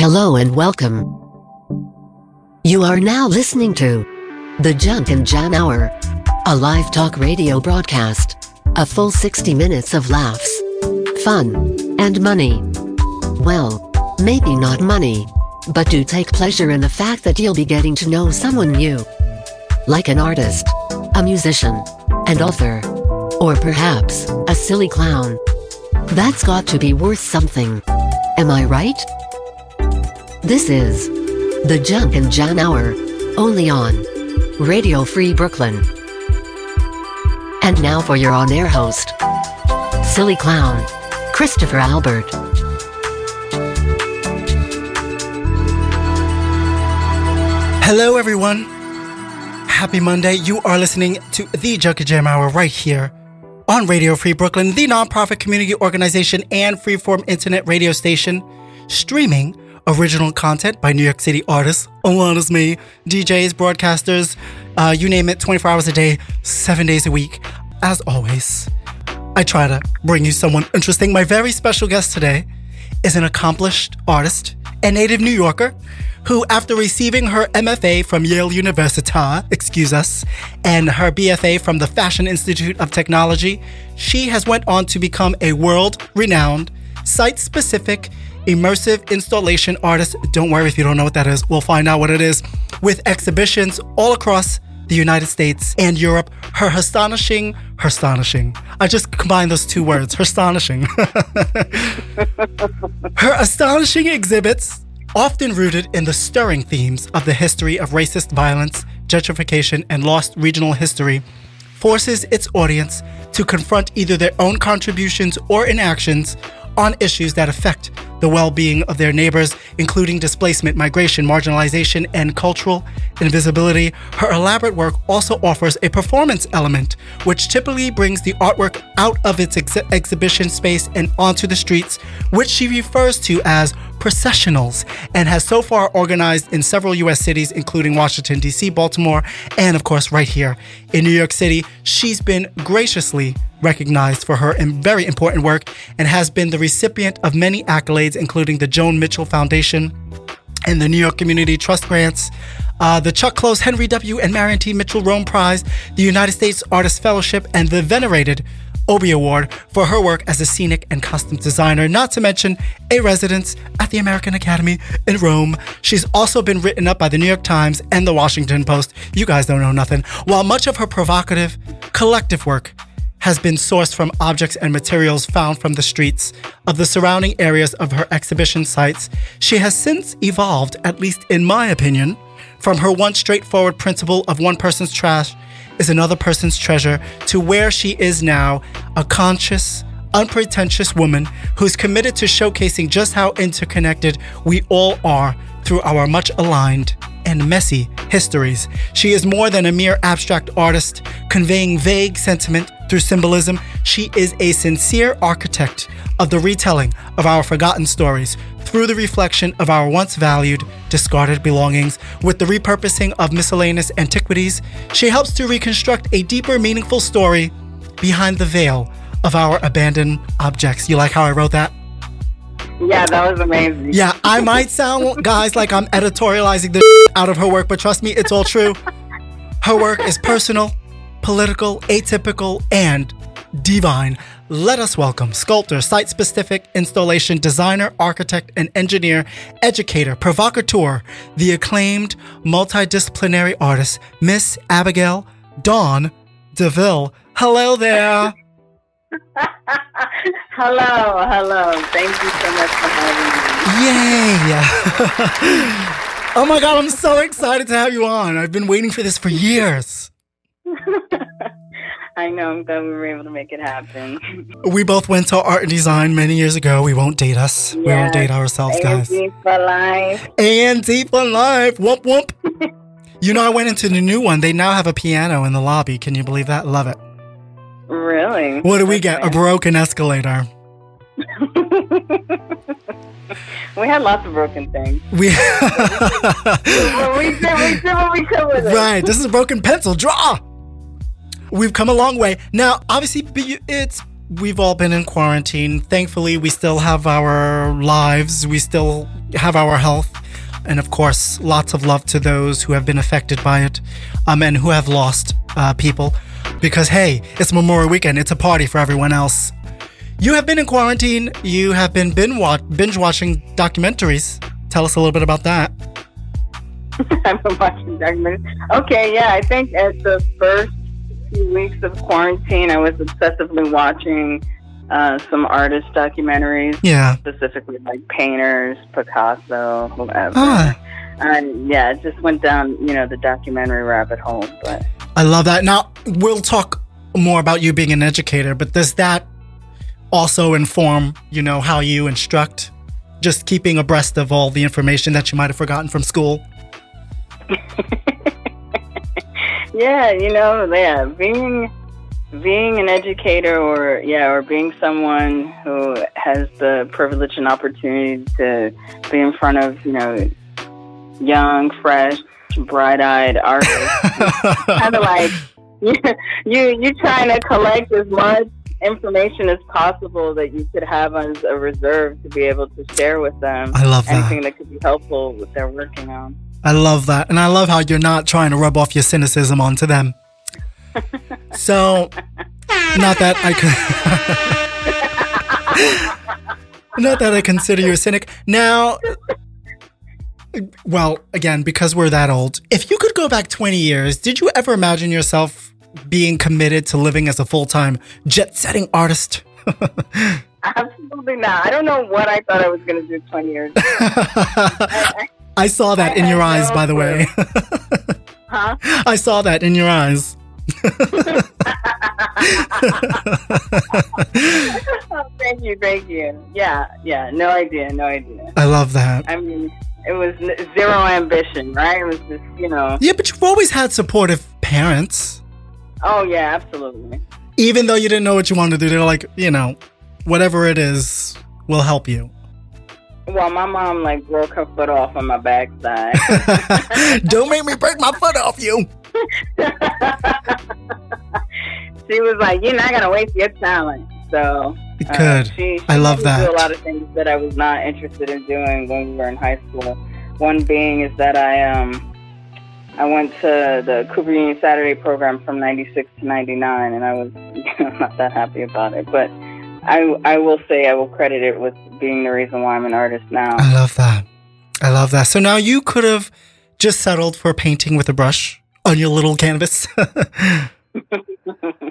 Hello and welcome. You are now listening to The Junk and Jam Hour, a live talk radio broadcast. A full 60 minutes of laughs, fun, and money. Well, maybe not money, but do take pleasure in the fact that you'll be getting to know someone new. Like an artist, a musician, an author, or perhaps a silly clown. That's got to be worth something. Am I right? This is the Junk and Jam Hour, only on Radio Free Brooklyn. And now for your on air host, Silly Clown, Christopher Albert. Hello, everyone. Happy Monday. You are listening to the Junk and Jam Hour right here on Radio Free Brooklyn, the nonprofit community organization and freeform internet radio station, streaming original content by New York City artists, along as me, DJs, broadcasters, uh, you name it, 24 hours a day, seven days a week. As always, I try to bring you someone interesting. My very special guest today is an accomplished artist and native New Yorker who, after receiving her MFA from Yale University, excuse us, and her BFA from the Fashion Institute of Technology, she has went on to become a world-renowned, site-specific, immersive installation artist. Don't worry if you don't know what that is. We'll find out what it is. With exhibitions all across the United States and Europe, her astonishing, her astonishing. I just combined those two words, her astonishing. her astonishing exhibits often rooted in the stirring themes of the history of racist violence, gentrification, and lost regional history, forces its audience to confront either their own contributions or inactions on issues that affect the well being of their neighbors, including displacement, migration, marginalization, and cultural invisibility. Her elaborate work also offers a performance element, which typically brings the artwork out of its ex- exhibition space and onto the streets, which she refers to as processionals and has so far organized in several US cities, including Washington, D.C., Baltimore, and of course, right here in New York City. She's been graciously recognized for her very important work and has been the recipient of many accolades, including the Joan Mitchell Foundation and the New York Community Trust Grants. Uh, the Chuck Close, Henry W. and Marion T. Mitchell Rome Prize, the United States Artist Fellowship, and the venerated Obie Award for her work as a scenic and costume designer, not to mention a residence at the American Academy in Rome. She's also been written up by the New York Times and the Washington Post. You guys don't know nothing. While much of her provocative, collective work has been sourced from objects and materials found from the streets of the surrounding areas of her exhibition sites, she has since evolved, at least in my opinion, from her once straightforward principle of one person's trash is another person's treasure to where she is now, a conscious, unpretentious woman who's committed to showcasing just how interconnected we all are through our much aligned and messy histories. She is more than a mere abstract artist, conveying vague sentiment through symbolism. She is a sincere architect of the retelling of our forgotten stories through the reflection of our once valued, discarded belongings. With the repurposing of miscellaneous antiquities, she helps to reconstruct a deeper, meaningful story behind the veil of our abandoned objects. You like how I wrote that? Yeah, that was amazing. Yeah, I might sound, guys, like I'm editorializing the out of her work, but trust me, it's all true. Her work is personal, political, atypical, and divine. Let us welcome sculptor, site specific installation designer, architect, and engineer, educator, provocateur, the acclaimed multidisciplinary artist, Miss Abigail Dawn DeVille. Hello there. hello, hello. Thank you so much for having me. Yay! oh my god, I'm so excited to have you on. I've been waiting for this for years. I know. I'm glad we were able to make it happen. We both went to art and design many years ago. We won't date us. Yes. We won't date ourselves, guys. A&D for life. A&D for life. Whoop whoop. you know, I went into the new one. They now have a piano in the lobby. Can you believe that? Love it. Really? What do we get? A broken escalator. we had lots of broken things. We, we, did, we did what we could with it. Right. This is a broken pencil. Draw. We've come a long way. Now, obviously, it's we've all been in quarantine. Thankfully, we still have our lives, we still have our health. And of course, lots of love to those who have been affected by it um, and who have lost uh, people. Because, hey, it's Memorial Weekend, it's a party for everyone else. You have been in quarantine, you have been binge watching documentaries. Tell us a little bit about that. I've been watching documentaries. Okay, yeah, I think at the first few weeks of quarantine, I was obsessively watching uh, some artist documentaries. Yeah. Specifically, like painters, Picasso, whoever. Ah. And yeah, it just went down, you know, the documentary rabbit hole. But I love that. Now we'll talk more about you being an educator, but does that also inform, you know, how you instruct? Just keeping abreast of all the information that you might have forgotten from school. yeah, you know, yeah, being being an educator or yeah, or being someone who has the privilege and opportunity to be in front of, you know, young, fresh, bright-eyed artists. kind of like you you you trying to collect as much information as possible that you could have as a reserve to be able to share with them. I love that. Anything that could be helpful with their working on. I love that. And I love how you're not trying to rub off your cynicism onto them. so, not that I could. not that I consider you a cynic. Now, well, again, because we're that old, if you could go back 20 years, did you ever imagine yourself being committed to living as a full time jet setting artist? Absolutely not. I don't know what I thought I was going to do 20 years ago. I, I saw that in your eyes, by the way. huh? I saw that in your eyes. oh, thank you, thank you. Yeah, yeah, no idea, no idea. I love that. I mean, it was zero ambition, right? It was just, you know. Yeah, but you've always had supportive parents. Oh, yeah, absolutely. Even though you didn't know what you wanted to do, they're like, you know, whatever it is will help you. Well, my mom like broke her foot off on my backside. Don't make me break my foot off you. she was like, "You're not gonna waste your talent." So uh, good. She, she I love that. Do a lot of things that I was not interested in doing when we were in high school. One being is that I um I went to the Cooper Union Saturday program from '96 to '99, and I was not that happy about it, but. I, I will say I will credit it with being the reason why I'm an artist now. I love that. I love that. So now you could have just settled for painting with a brush on your little canvas.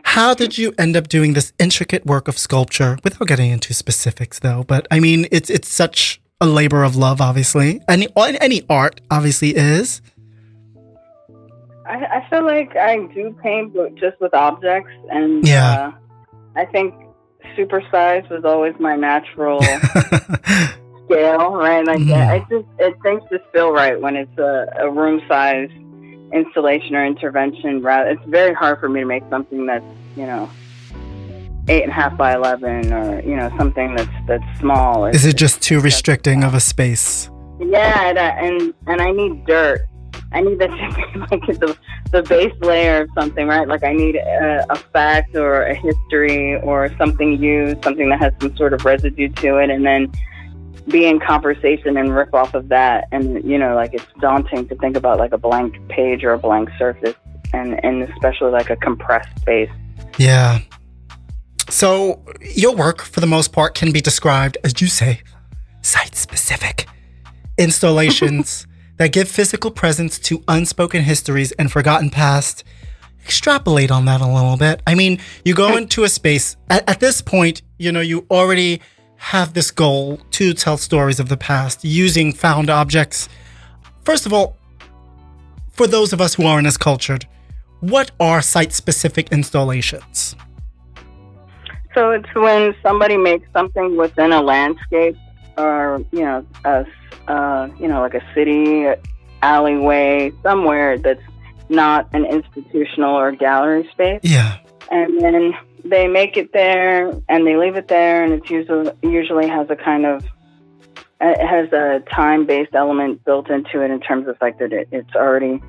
How did you end up doing this intricate work of sculpture without getting into specifics though? But I mean, it's it's such a labor of love, obviously. Any any art obviously is. I, I feel like I do paint, but just with objects, and yeah, uh, I think supersize was always my natural scale, right? Like mm-hmm. I just it things just feel right when it's a, a room size installation or intervention. Rather, it's very hard for me to make something that's you know eight and a half by eleven, or you know something that's that's small. Is it just too restricting of a space? Yeah, and and, and I need dirt. I need that to be like the, the base layer of something, right? Like I need a, a fact or a history or something used, something that has some sort of residue to it, and then be in conversation and rip off of that. And you know, like it's daunting to think about like a blank page or a blank surface, and and especially like a compressed space. Yeah. So your work, for the most part, can be described as you say, site specific installations that give physical presence to unspoken histories and forgotten past. Extrapolate on that a little bit. I mean, you go into a space at, at this point, you know, you already have this goal to tell stories of the past using found objects. First of all, for those of us who aren't as cultured, what are site specific installations? So it's when somebody makes something within a landscape or, you know, a uh, you know, like a city alleyway, somewhere that's not an institutional or gallery space. Yeah. And then they make it there and they leave it there, and it's usually usually has a kind of it has a time based element built into it in terms of like that it, it's already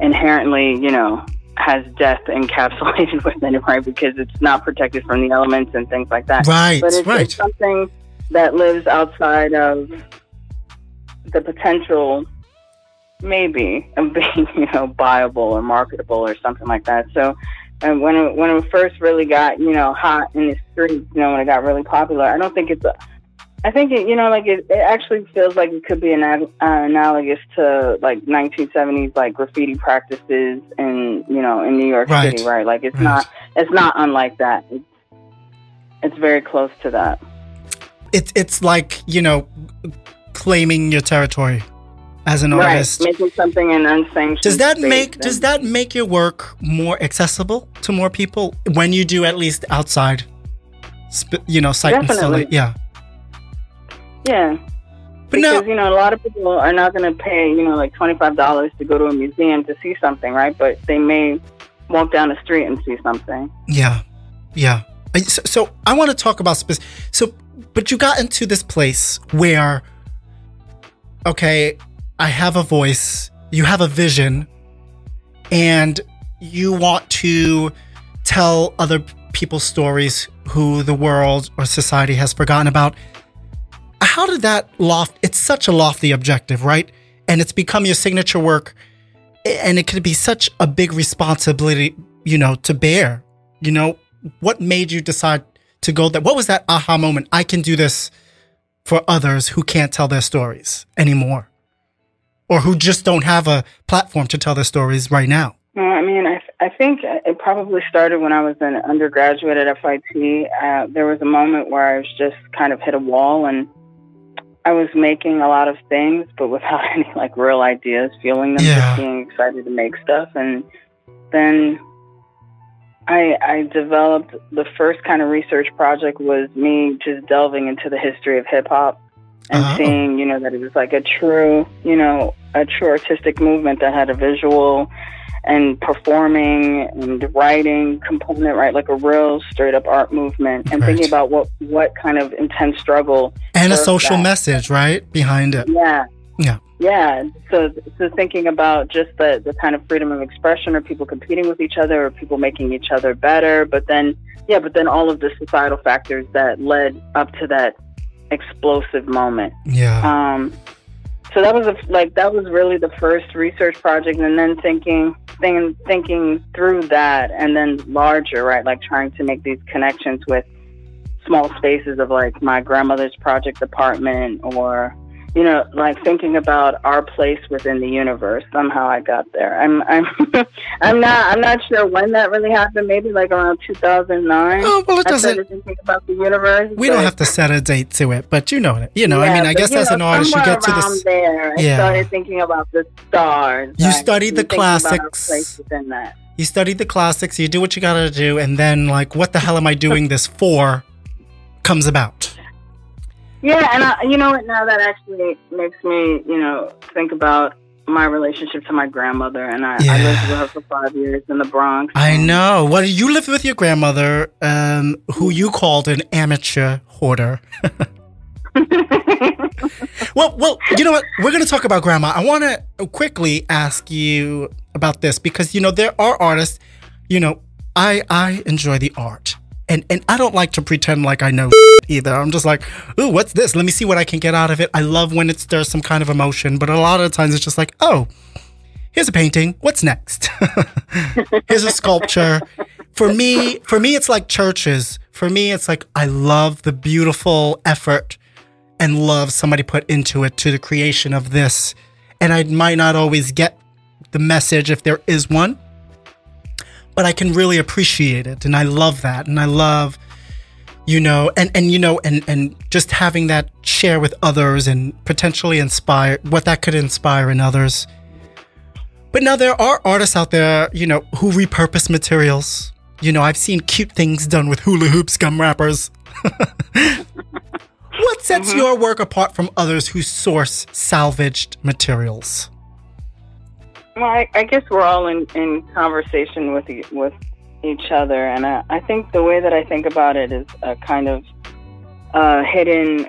inherently, you know, has death encapsulated within it, right? Because it's not protected from the elements and things like that. Right, but it's, right. it's something that lives outside of the potential, maybe, of being, you know, buyable or marketable or something like that. So, and when it, when it first really got, you know, hot in the streets, you know, when it got really popular, I don't think it's a I think it, you know, like it, it actually feels like it could be an, uh, analogous to like 1970s like graffiti practices in you know in New York Right. City, right? Like it's Right. not it's not unlike that. It's, it's very close to that. It's it's like you know, claiming your territory as an artist. Right, making something in unsanctioned. Does that make and- does that make your work more accessible to more people when you do at least outside, you know, site Definitely. Yeah, Yeah. but no, because you know a lot of people are not going to pay you know like twenty five dollars to go to a museum to see something, right? But they may walk down the street and see something. Yeah, yeah. I- So, so I want to talk about spec- so, but you got into this place where, okay, I have a voice, you have a vision, and you want to tell other people's stories who the world or society has forgotten about. How did that loft? It's such a lofty objective, right? And it's become your signature work and it could be such a big responsibility, you know, to bear. You know, what made you decide to go there? What was that aha moment? I can do this for others who can't tell their stories anymore, or who just don't have a platform to tell their stories right now. Well, I mean, I, I think it probably started when I was an undergraduate at FIT. Uh, there was a moment where I was just kind of hit a wall and I was making a lot of things, but without any like real ideas, feeling them, Yeah. just being excited to make stuff. And then I, I developed the first kind of research project was me just delving into the history of hip hop and Oh. seeing, you know, that it was like a true, you know, a true artistic movement that had a visual and performing and writing component, right? Like a real straight up art movement and Right. thinking about what, what kind of intense struggle. And a social that. message, right? Behind it. Yeah. Yeah. Yeah. So, so thinking about just the, the kind of freedom of expression or people competing with each other or people making each other better. But then, yeah, but then all of the societal factors that led up to that explosive moment. Yeah. Um, so that was a, like that was really the first research project, and then thinking, thinking, thinking through that, and then larger, right? Like trying to make these connections with small spaces of like my grandmother's project apartment, or you know, like thinking about our place within the universe. Somehow I got there. I'm, I'm, I'm not, I'm not sure when that really happened. Maybe like around 2009. oh well, it doesn't. think about the universe. We don't have to set a date to it, but you know it. You know, I mean, I guess as know, an artist, you get to this. There, I Yeah. started thinking about the stars. You right, studied the thinking about our classics. place within that. You studied the classics. You do what you gotta do, and then like, what the hell am I doing this for? Comes about. Yeah, and I, you know what? Now that actually makes me, you know, think about my relationship to my grandmother, and I, I lived with her for five years in the Bronx. I know. Well, you lived with your grandmother, um, who you called an amateur hoarder. Well, well, you know what? We're going to talk about grandma. I want to quickly ask you about this because you know there are artists. You know, I I enjoy the art, and and I don't like to pretend like I know either. I'm just like, ooh, what's this? Let me see what I can get out of it. I love when it's there's some kind of emotion, but a lot of times it's just like, oh, here's a painting. What's next? here's a sculpture. For me, for me, it's like churches. For me, it's like I love the beautiful effort and love somebody put into it to the creation of this. And I might not always get the message if there is one, but I can really appreciate it. And I love that. And I love, you know, and, and you know, and, and just having that share with others and potentially inspire what that could inspire in others. But now there are artists out there, you know, who repurpose materials. You know, I've seen cute things done with hula hoops, gum wrappers. What sets mm-hmm. your work apart from others who source salvaged materials? Well, I, I guess we're all in, in conversation with e- with each other, and I, I think the way that I think about it is a kind of uh, hidden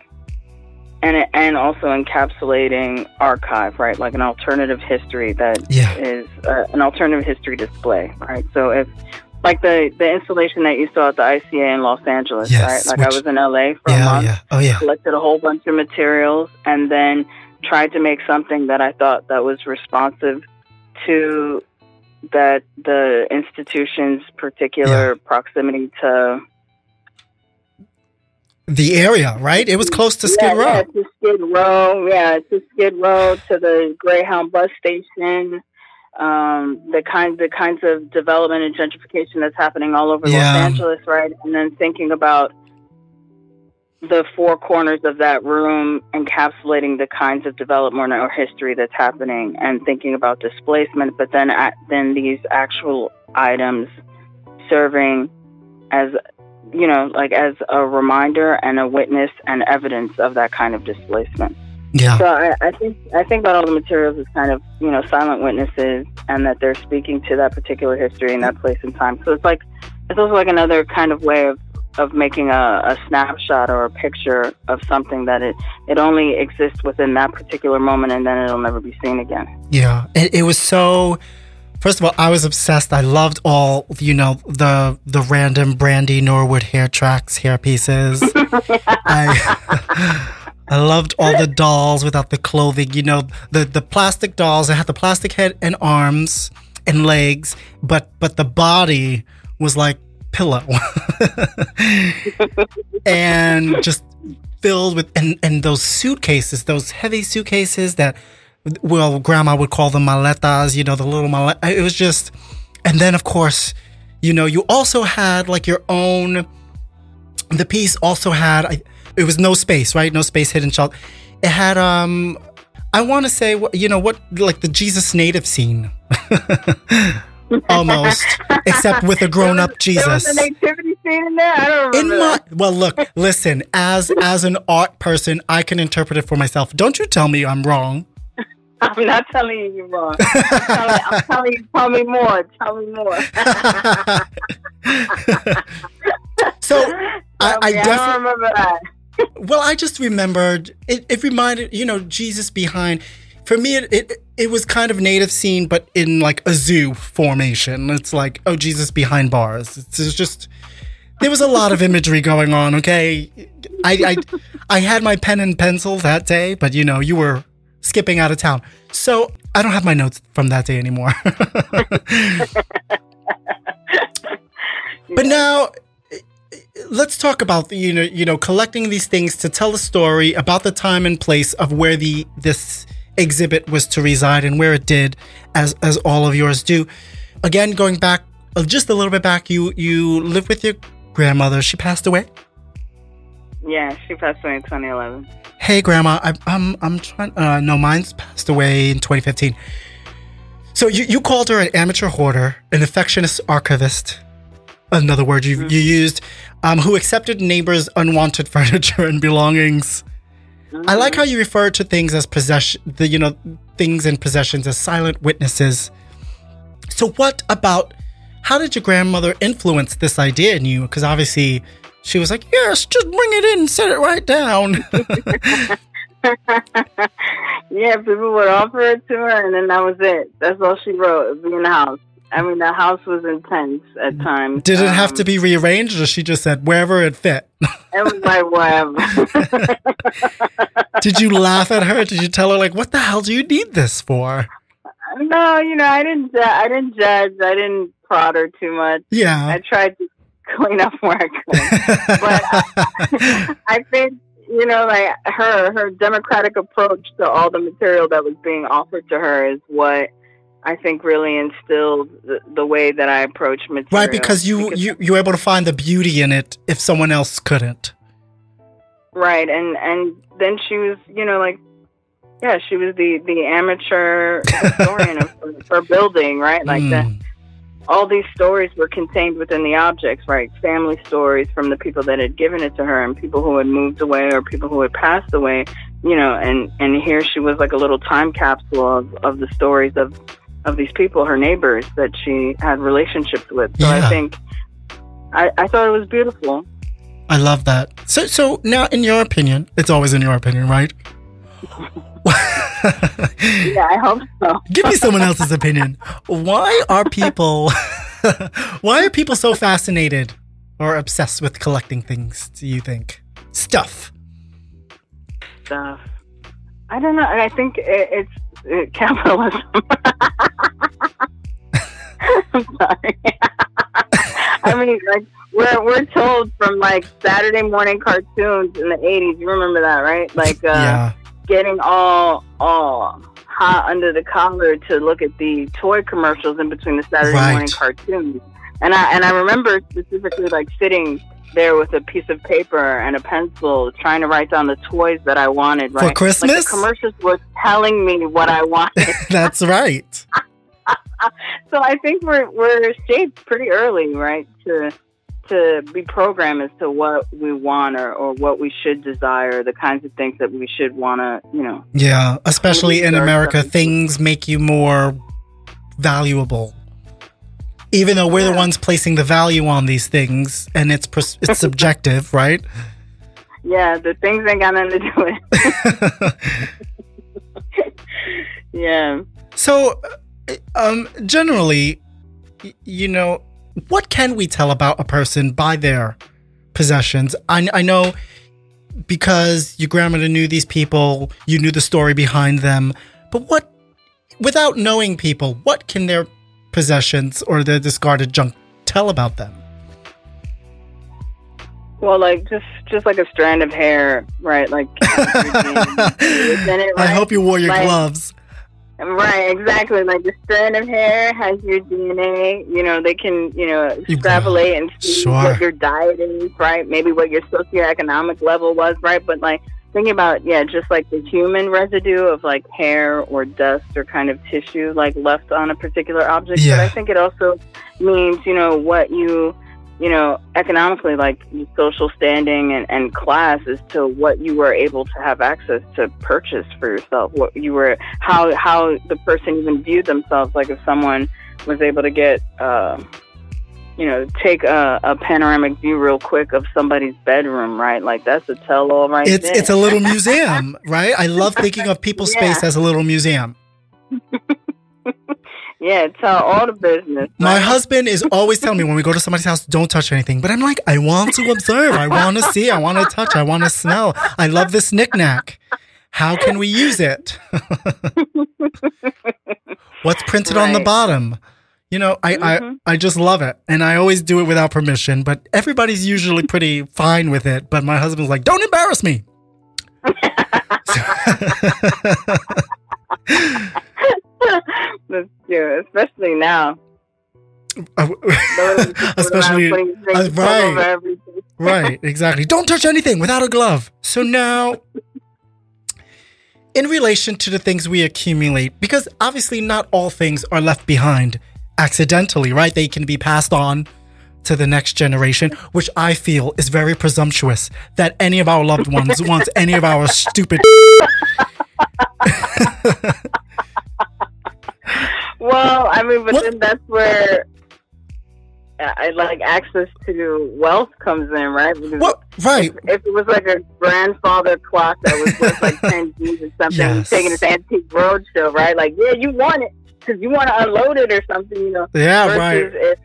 and and also encapsulating archive, right? Like an alternative history that Yeah. is uh, an alternative history display, right? So if like the the installation that you saw at the ICA in Los Angeles, Yes, right? Like I was in LA for a Yeah, month, yeah. Oh, yeah. collected a whole bunch of materials, and then tried to make something that I thought that was responsive to that the institution's particular proximity to The area, right? It was close to Skid yeah, Row. Yeah, to Skid Row. Yeah, to Skid Row, to the Greyhound bus station. Um, the kind, the kinds of development and gentrification that's happening all over Yeah. Los Angeles, right? And then thinking about the four corners of that room, encapsulating the kinds of development or history that's happening, and thinking about displacement. But then, at, then these actual items serving as you know, like as a reminder and a witness and evidence of that kind of displacement. Yeah. So I, I think I think about all the materials as kind of you know silent witnesses, and that they're speaking to that particular history and that place and time. So it's like it's also like another kind of way of of making a, a snapshot or a picture of something that it it only exists within that particular moment, and then it'll never be seen again. Yeah, it, it was so. First of all, I was obsessed. I loved all you know the the random Brandy Norwood hair tracks, hair pieces. I I loved all the dolls without the clothing. You know the the plastic dolls. It had the plastic head and arms and legs, but but the body was like pillow and just filled with and and those suitcases, those heavy suitcases that well, grandma would call them maletas, you know, the little malet. It was just, and then of course, you know, you also had like your own. The piece also had, I- it was no space, right? No space hidden shot. It had, um, I want to say, you know, what like the Jesus native scene, almost, except with a grown-up There was Jesus. a nativity scene in there. I don't In my well, look, listen. As as an art person, I can interpret it for myself. Don't you tell me I'm wrong. I'm not telling you you're wrong. I'm telling, I'm telling you. Tell me more. Tell me more. so I, I definitely don't remember that. well, I just remembered it. It reminded you know Jesus behind. For me, it, it it was kind of native scene, but in like a zoo formation. It's like oh Jesus behind bars. It's, it's just there was a lot of imagery going on. Okay, I, I I had my pen and pencil that day, but you know you were skipping out of town, so I don't have my notes from that day anymore. But now, let's talk about you know you know collecting these things to tell a story about the time and place of where the this exhibit was to reside and where it did, as as all of yours do. Again, going back uh, just a little bit back, you you lived with your grandmother. She passed away. Yeah, she passed away in 2011. Hey, grandma, I, I'm I'm trying. Uh, no, mine's passed away in 2015. So you, you called her an amateur hoarder, an affectionist archivist, another word you you used, um, who accepted neighbors' unwanted furniture and belongings. I like how you refer to things as possession, the you know things and possessions as silent witnesses. So what about? How did your grandmother influence this idea in you? Because obviously, she was like, "Yes, just bring it in, set it right down." yeah, people would offer it to her, and then that was it. That's all she wrote. Be in the house. I mean, the house was intense at times. Did it have Um, to be rearranged, or she just said wherever it fit? It was like whatever. Did you laugh at her? Did you tell her like, "What the hell do you need this for?" no, you know, I didn't. Ju- I didn't judge. I didn't prod her too much. Yeah, I tried to clean up where I could. but I think you know, like her her democratic approach to all the material that was being offered to her is what I think really instilled the, the way that I approach material. right, because you you you were able to find the beauty in it if someone else couldn't. right, and and then she was, you know, like. Yeah, she was the, the amateur historian of her building, right? Like Mm. all these stories were contained within the objects, right? Family stories from the people that had given it to her and people who had moved away or people who had passed away, you know, and, and here she was like a little time capsule of, of the stories of, of these people, her neighbors that she had relationships with. So Yeah. I think, I, I thought it was beautiful. I love that. So so now, in your opinion, it's always in your opinion, right? yeah, I hope so. Give me someone else's opinion. Why are people why are people so fascinated or obsessed with collecting things, do you think? Stuff. Stuff. I don't know. I think it, it's it, capitalism. I'm sorry. I mean, like we're we're told from like Saturday morning cartoons in the '80s. You remember that, right? Like, uh, yeah. getting all all hot under the collar to look at the toy commercials in between the Saturday Right. morning cartoons. And I and I remember specifically like sitting there with a piece of paper and a pencil trying to write down the toys that I wanted. Right? Like Christmas? the commercials were telling me what I wanted. That's right. so I think we're we're shaped pretty early, right? To to be programmed as to what we want or, or what we should desire, the kinds of things that we should want to, you know. Yeah, especially in America, something. things make you more valuable. Even though we're the ones placing the value on these things, and it's pers- it's subjective, right? Yeah, the things ain't got nothing to do with. yeah. so, um, generally, y- you know, what can we tell about a person by their possessions? I, I know because your grandmother knew these people, you knew the story behind them, but what, without knowing people, what can their possessions or their discarded junk tell about them? Well, like just just like a strand of hair, right? Like it, I hope you wore your Like- gloves. Right, exactly. Like the strand of hair has your DNA. You know, they can, you know, extrapolate and see Sure. what your diet is, right? Maybe what your socioeconomic level was, right? But like thinking about, yeah, just like the human residue of like hair or dust or kind of tissue like left on a particular object. Yeah. But I think it also means, you know, what you you know, economically, like social standing and, and class as to what you were able to have access to purchase for yourself, what you were, how how the person even viewed themselves. Like if someone was able to get, uh, you know, take a, a panoramic view real quick of somebody's bedroom, right? Like that's a tell all right It's there. it's a little museum, right? I love thinking of people's Yeah. space as a little museum. yeah, tell all the business. My husband is always telling me when we go to somebody's house, don't touch anything. But I'm like, I want to observe. I want to see. I want to touch. I want to smell. I love this knickknack. How can we use it? What's printed on the bottom? You know, I, Mhm. I I just love it, and I always do it without permission. But everybody's usually pretty fine with it. But my husband's like, "Don't embarrass me." That's true, especially now. Especially, Putting uh, right. right, exactly. Don't touch anything without a glove. So now, in relation to the things we accumulate, because obviously not all things are left behind accidentally, right? They can be passed on to the next generation, which I feel is very presumptuous that any of our loved ones wants any of our stupid. Well, I mean, but What- then that's where uh, I like access to wealth comes in, right? Because What? Right. if it was like a grandfather clock that was worth like 10 G's or something, Yes. taking this Antique Roadshow, right? Like, yeah, you want it because you want to unload it or something, you know. Yeah, right. if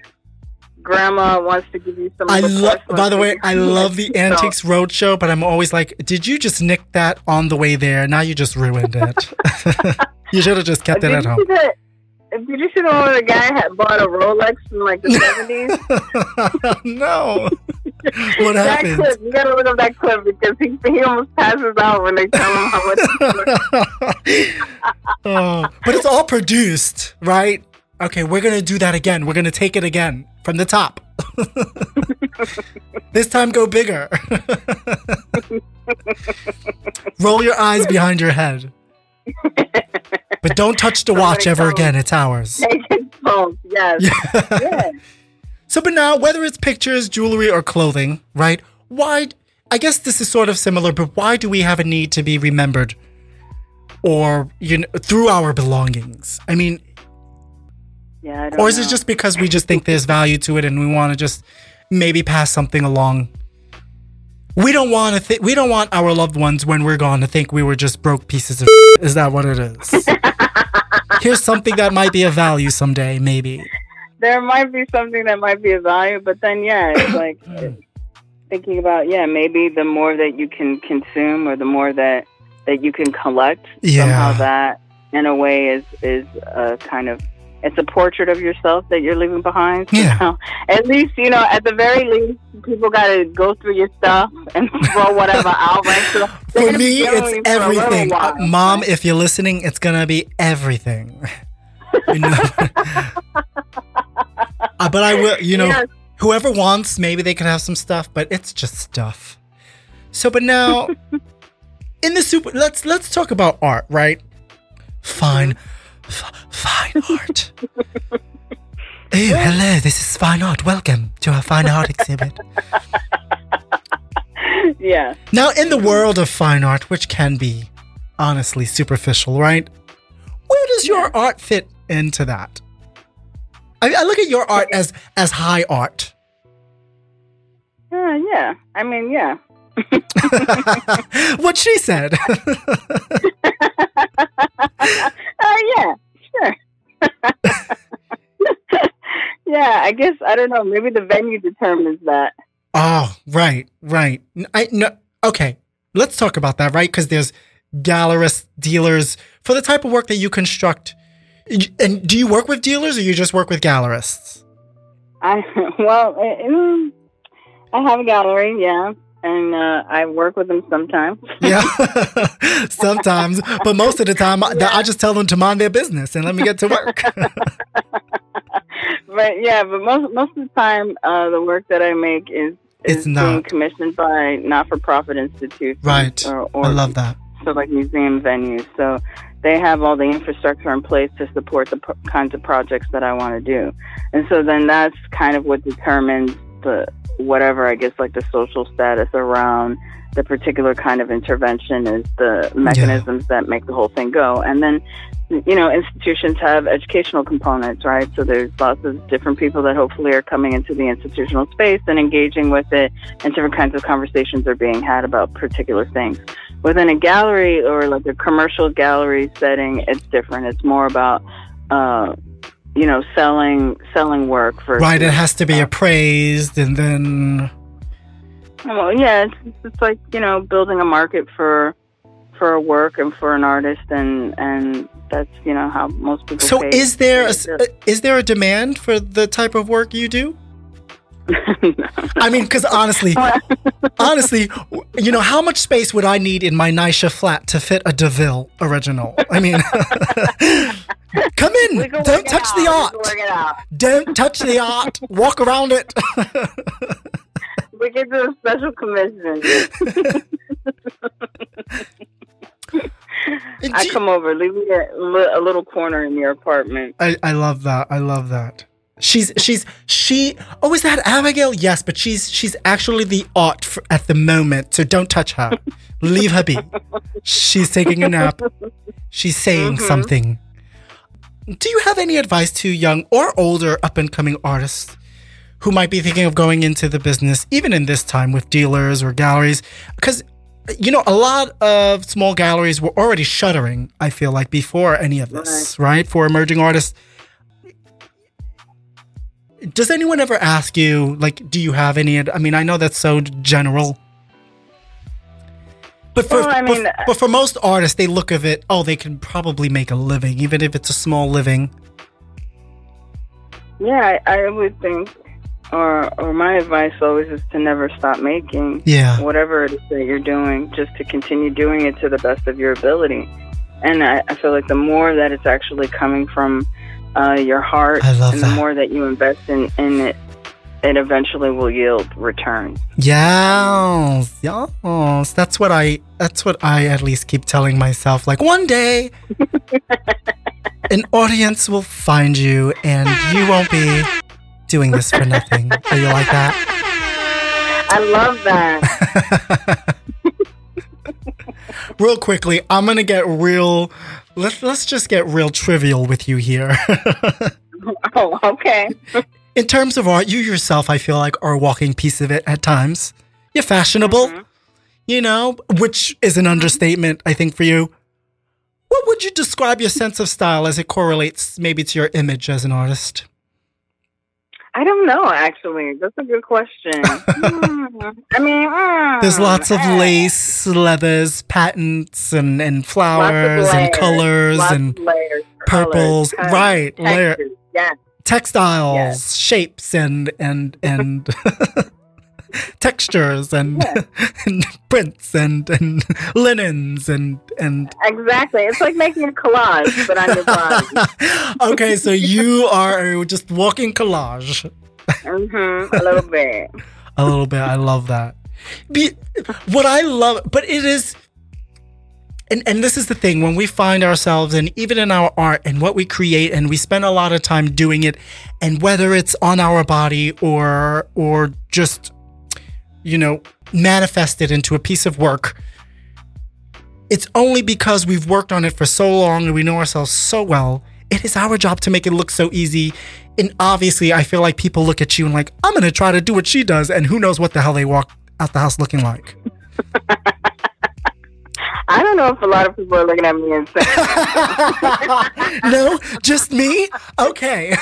grandma wants to give you some. I love. By the way, I love the Antiques Roadshow, but I'm always like, did you just nick that on the way there? Now you just ruined it. you should have just kept it Did at you home. see that? Did you see the one where the guy had bought a Rolex from like the 70s? no. what that happened? clip, you gotta look up that clip because he, he almost passes out when they tell him how much. oh, but it's all produced, right? Okay, we're gonna do that again. We're gonna take it again from the top. this time, go bigger. Roll your eyes behind your head. But don't touch the watch ever again. It's ours. Yes. Yeah. Yeah. So, but now, whether it's pictures, jewelry, or clothing, right? Why? I guess this is sort of similar, but why do we have a need to be remembered, or you know, through our belongings? I mean, Yeah, or is it just because we just think there's value to it and we want to just maybe pass something along? We don't want to think. We don't want our loved ones when we're gone to think we were just broke pieces of. Is that what it is? Here's something that might be of value someday, maybe. There might be something that might be of value, but then yeah, it's like uh, thinking about yeah, maybe the more that you can consume or the more that that you can collect, Yeah. somehow that in a way is is a kind of it's a portrait of yourself that you're leaving behind. Yeah. So, at least you know, at the very least, people got to go through your stuff and throw whatever out. Right? So For me, it's everything. Uh. Mom, if you're listening, it's gonna be everything. you know. Uh, but I will. You know, Yes. whoever wants, maybe they can have some stuff, but it's just stuff. So, but now, in the super, let's let's talk about art, right? Fine, f- fine art. oh, hello! This is fine art. Welcome to our fine art exhibit. yeah. Now, in the world of fine art, which can be honestly superficial, right? Where does your art fit into that? I, I look at your art as as high art. Uh, yeah. I mean, yeah. what she said. Uh, yeah, sure. yeah, I guess I don't know. Maybe the venue determines that. oh, right, right. I no. Okay, let's talk about that, right? Because there's gallerists, dealers for the type of work that you construct. And do you work with dealers, or you just work with gallerists? I well, mm, I have a gallery, yeah, and uh, I work with them sometimes. Yeah, sometimes, but most of the time, I, I just tell them to mind their business and let me get to work. but yeah, but most most of the time, uh, the work that I make is It's is being commissioned by not-for-profit institutes, Right. Or, or I love that. so like museum venues. So they have all the infrastructure in place to support the p- kinds of projects that I want to do. And so then that's kind of what determines the whatever I guess like the social status around the particular kind of intervention is the mechanisms that make the whole thing go. And then you know, institutions have educational components, right? So there's lots of different people that hopefully are coming into the institutional space and engaging with it, and different kinds of conversations are being had about particular things. Within a gallery or like a commercial gallery setting, it's different. It's more about, uh, you know, selling selling work for Right, it has to be appraised and then Well, yeah, it's, it's like you know building a market for for a work and for an artist, and and that's you know how most people. So is there a, uh, is there a demand for the type of work you do? I mean, because honestly, honestly, you know, how much space would I need in my Nisha flat to fit a DeVille original? I mean, come in, don't touch the art, can work it out. don't touch the art, walk around it. We can do a special commission. I come over, leave me a, a little corner in your apartment. I, I love that. I love that. She's she's she. Oh, is that Abigail? Yes, but she's she's actually the art for, at the moment. So don't touch her. Leave her be. She's taking a nap. She's saying Mhm. something. Do you have any advice to young or older up and coming artists who might be thinking of going into the business, even in this time with dealers or galleries? Because you know, a lot of small galleries were already shuttering. I feel like before any of this, right? For emerging artists. Does anyone ever ask you, like, do you have any? I mean, I know that's so general. But for, Well, I mean, but, but for most artists, they look of it, oh, they can probably make a living, even if it's a small living. Yeah, I, I would think, or or my advice always is to never stop making. Yeah. whatever it is that you're doing, just to continue doing it to the best of your ability. And I, I feel like the more that it's actually coming from uh, your heart, I love and that. the more that you invest in, in it, it eventually will yield returns. Yes, yes. That's what I. That's what I at least keep telling myself. Like one day, an audience will find you, and you won't be doing this for nothing. Are you like that? I love that. real quickly, I'm gonna get real. Let's let's just get real trivial with you here. oh, okay. In terms of art, you yourself, I feel like, are a walking piece of it at times. You're fashionable, Mhm. you know, which is an understatement, I think, for you. What would you describe your sense of style as it correlates maybe to your image as an artist? I don't know, actually. That's a good question. Hmm. I mean, hmm, There's lots of eh, lace, leathers, patents, and, and flowers and colors lots and layers, purples. colors, right. Layer, Yeah. textiles, Yes. shapes, and and and textures, and, Yeah. and prints, and and linens, and and. Exactly. It's like making a collage, but on your body. okay, so you are just walking collage. hmm A little bit. A little bit. I love that. Be, what I love, but it is. And, and this is the thing when we find ourselves and even in our art and what we create and we spend a lot of time doing it and whether it's on our body or or just you know manifested into a piece of work. It's only because we've worked on it for so long and we know ourselves so well it is our job to make it look so easy. And obviously i feel like people look at you and like i'm gonna try to do what she does and who knows what the hell they walk out the house looking like. I don't know if a lot of people are looking at me and saying, no just me? Okay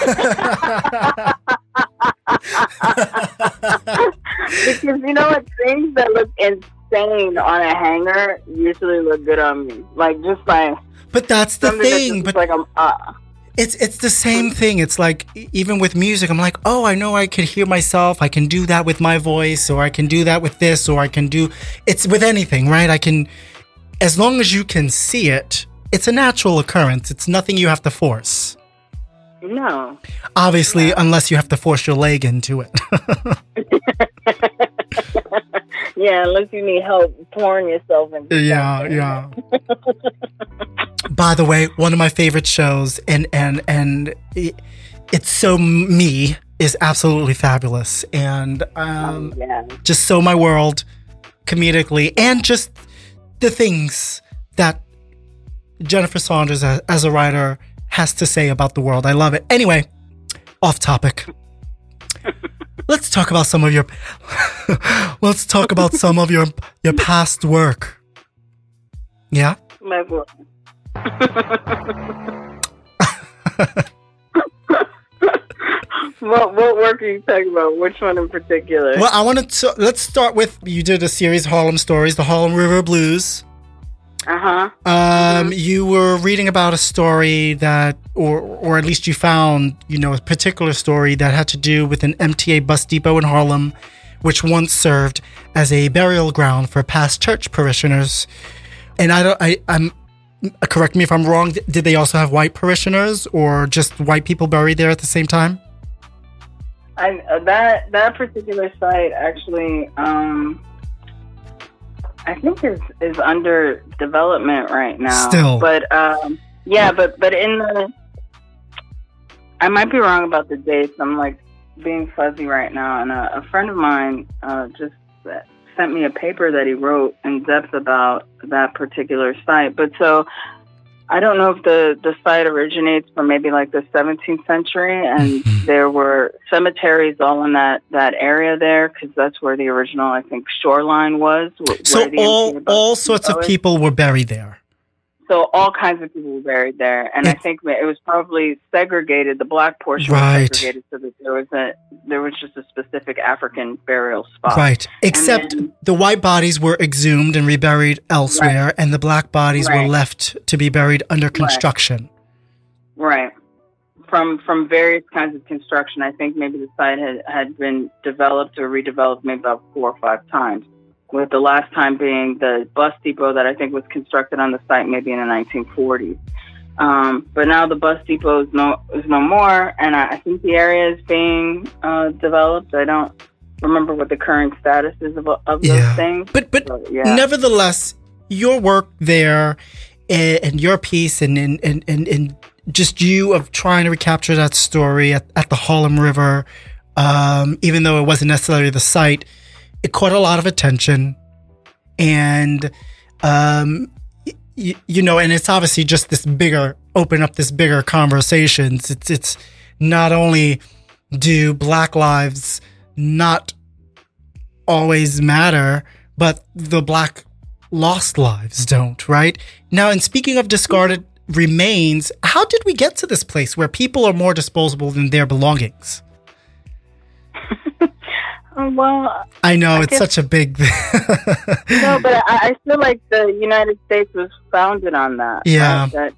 because you know what? Things that look insane on a hanger usually look good on me. Like just like. but that's the that thing but like I'm uh, It's it's the same thing. It's like even with music, I'm like, oh, I know I could hear myself. I can do that with my voice, or I can do that with this, or I can do. It's with anything, right? I can, as long as you can see it, it's a natural occurrence. It's nothing you have to force. No. Obviously, unless you have to force your leg into it. Yeah, unless you need help pouring yourself into yeah, something. yeah. By the way, one of my favorite shows, and and and it, it's so me is absolutely fabulous, and um, yeah. just so my world comedically and just the things that Jennifer Saunders as, as a writer has to say about the world. I love it. Anyway, off topic. let's talk about some of your let's talk about some of your your past work. Yeah? My boy. what what work are you talking about? Which one in particular? Well, I wanted to let's start with you did a series Harlem Stories, the Harlem River Blues. Uh huh. Um, you were reading about a story that, or or at least you found, you know, a particular story that had to do with an MTA bus depot in Harlem, which once served as a burial ground for past church parishioners. And I don't, I, I'm, correct me if I'm wrong. Did they also have white parishioners, or just white people buried there at the same time? I uh, that that particular site actually, um, I think is is under development right now. Still. but um, yeah, but but in the, I might be wrong about the dates. I'm like being fuzzy right now, and a, a friend of mine uh, just sent me a paper that he wrote in depth about that particular site. But so I don't know if the, the site originates from maybe like the 17th century, and Mhm. there were cemeteries all in that, that area there because that's where the original, I think, shoreline was. wh- where So the all all sorts of people were buried there. So all kinds of people were buried there, and I think it was probably segregated. The black portion Right. was segregated so that there was a there was just a specific African burial spot. Right. Except then- the white bodies were exhumed and reburied elsewhere, and the black bodies were left to be buried under construction. Right. From from various kinds of construction. I think maybe the site had, had been developed or redeveloped maybe about four or five times. With the last time being the bus depot that I think was constructed on the site maybe in the 1940s. Um, but now the bus depot is no is no more, and I, I think the area is being uh, developed. I don't remember what the current status is of, of those things. But but But, yeah, nevertheless, your work there and, and your piece and, and, and, and, and just you of trying to recapture that story at, at the Harlem River, um, even though it wasn't necessarily the site, it caught a lot of attention. And, um, y- you know, and it's obviously just this bigger, open up this bigger conversations. It's, it's not only do black lives not always matter, but the black lost lives don't, right? Now, and speaking of discarded remains, how did we get to this place where people are more disposable than their belongings? Uh, well, I know I it's guess- such a big no, but I, I feel like the United States was founded on that. Yeah. right? That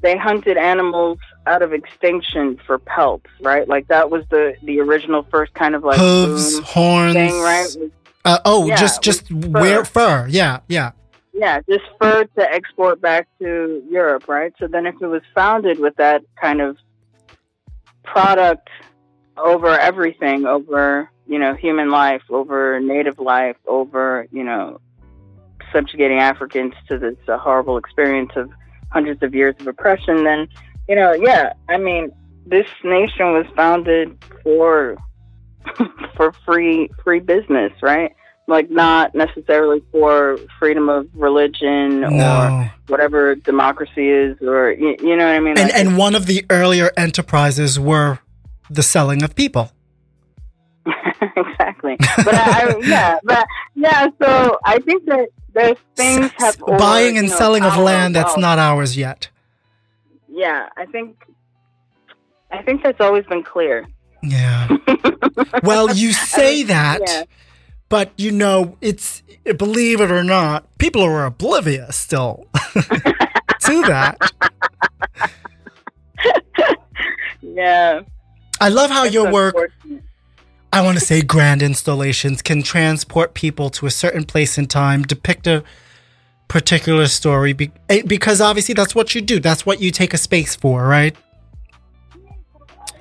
they hunted animals out of extinction for pelts, right? Like that was the the original first kind of like hooves, horns. thing, right? Was- Uh, oh, Yeah, just just wear fur. Yeah, yeah. Yeah, just fur to export back to Europe, right? So then, if it was founded with that kind of product over everything, over you know human life, over native life, over you know subjugating Africans to this uh, horrible experience of hundreds of years of oppression, then you know, yeah, I mean, this nation was founded for for free free business, right? Like not necessarily for freedom of religion or whatever democracy is, or you, you know what I mean? And Like, and one of the earlier enterprises were the selling of people. exactly. But I, I, yeah, but yeah. So I think that there's things have or, buying and you know, selling of land that's not ours yet. Yeah, I think. I think that's always been clear. Yeah. Well, you say that, yeah. but you know, it's believe it or not, people are oblivious still to that. Yeah. I love how It's your work. I want to say grand installations can transport people to a certain place in time, depict a particular story be, eh, because obviously that's what you do. That's what you take a space for, right?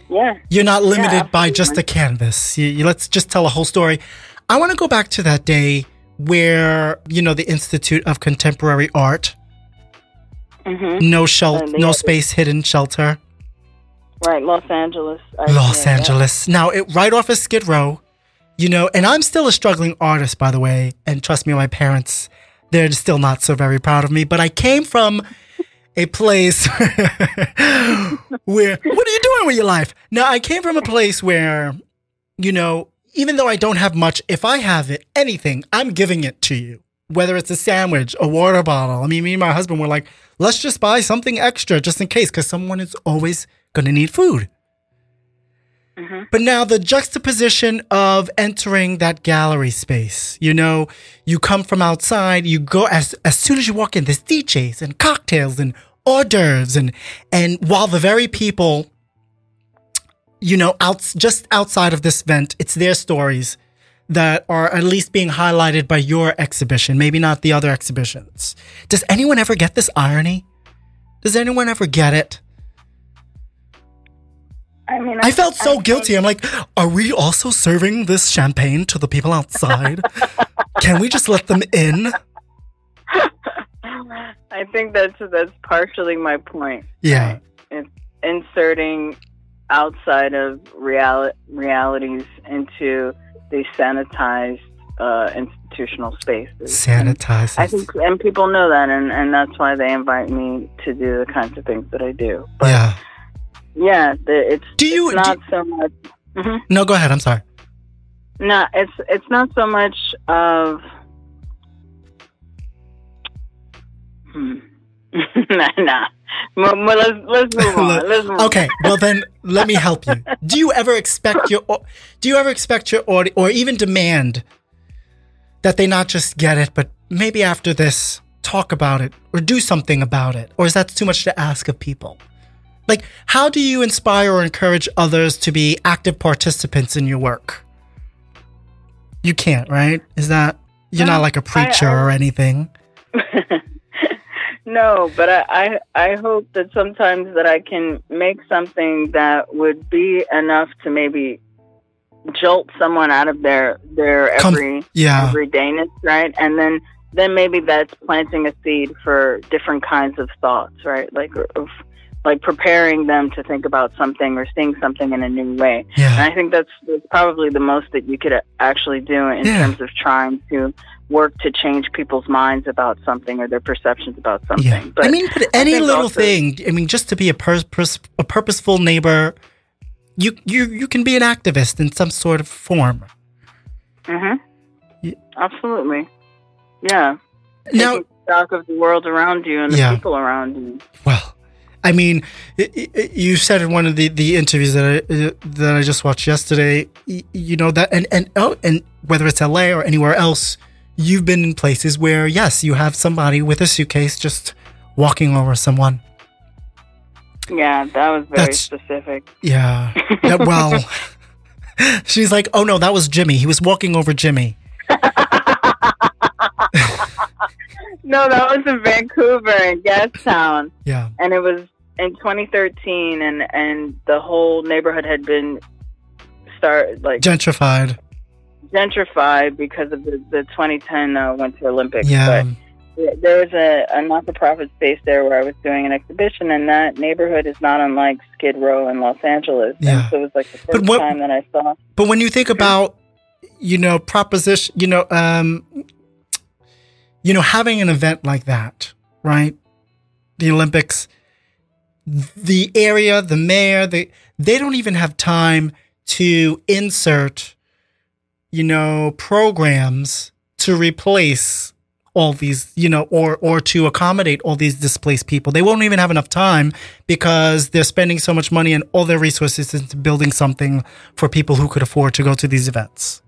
Yeah. You're not limited by just a canvas. You, you- let's just tell a whole story. I want to go back to that day where, you know, the Institute of Contemporary Art, hmm no shelter, no space, hidden shelter, Right, Los Angeles. I- Los yeah, yeah. Angeles. Now, it, right off of Skid Row, you know, and I'm still a struggling artist, by the way. And trust me, my parents, they're still not so very proud of me. But I came from a place where, what are you doing with your life? Now, I came from a place where, you know, even though I don't have much, if I have it, anything, I'm giving it to you. Whether it's a sandwich, a water bottle. I mean, me and my husband were like, let's just buy something extra just in case, because someone is always going to need food. Mhm. But now the juxtaposition of entering that gallery space, you know, you come from outside, you go as as soon as you walk in, there's DJs and cocktails and hors d'oeuvres and and while the very people, you know, out just outside of this vent, it's their stories that are at least being highlighted by your exhibition, maybe not the other exhibitions. Does anyone ever get this irony? Does anyone ever get it? I mean, I felt so I guilty. I'm like, are we also serving this champagne to the people outside? Can we just let them in? I think that's that's partially my point. Yeah. It's inserting outside of reali- realities into the sanitized uh, institutional spaces. And Sanitize. I think, and people know that, and, and that's why they invite me to do the kinds of things that I do. But yeah. Yeah, the, it's, Do you? it's not do- so much. Mhm. no, go ahead. I'm sorry. No, it's it's not so much of. Hmm. nah, nah. Well, let's let's move on. Let's move Okay. Well, then let me help you. Do you ever expect your? Do you ever expect your audience, or even demand that they not just get it, but maybe after this talk about it or do something about it, or is that too much to ask of people? Like, how do you inspire or encourage others to be active participants in your work? You can't, right? Is that you're No, not like a preacher I- or anything? no, but I, I I hope that sometimes that I can make something that would be enough to maybe jolt someone out of their their Com- every Yeah. everydayness, right? And then then maybe that's planting a seed for different kinds of thoughts, right? Like of like preparing them to think about something or seeing something in a new way. And I think that's, that's probably the most that you could actually do in Yeah. terms of trying to work to change people's minds about something or their perceptions about something. Yeah. But I mean, but any little also- thing. I mean, just to be a pers- pers- a purposeful neighbor, you you you can be an activist in some sort of form. hmm Absolutely. Yeah. Now, Taking stock of the world around you and the Yeah. people around you. well, I mean, i i you said in one of the, the interviews that I uh, that I just watched yesterday, you know that, and and oh, and whether it's LA or anywhere else, you've been in places where yes, you have somebody with a suitcase just walking over someone. Yeah, that was very That's- specific. Yeah. That- well, she's like, oh no, that was Jimmy. He was walking over Jimmy. No, that was in Vancouver in Gastown. Yeah. and it was in 2013 and and the whole neighborhood had been start like Gentrified. gentrified because of the, the 2010 uh, winter olympics Yeah. but there was a, a not-for-profit space there where i was doing an exhibition and that neighborhood is not unlike skid row in los angeles Yeah. and so it was like the first what- time that i saw But when you think about, you know, proposition, you know, um, you know, having an event like that, right? The Olympics, the area, the mayor, they they don't even have time to insert, you know, programs to replace all these, you know, or or to accommodate all these displaced people. They won't even have enough time because they're spending so much money and all their resources into building something for people who could afford to go to these events.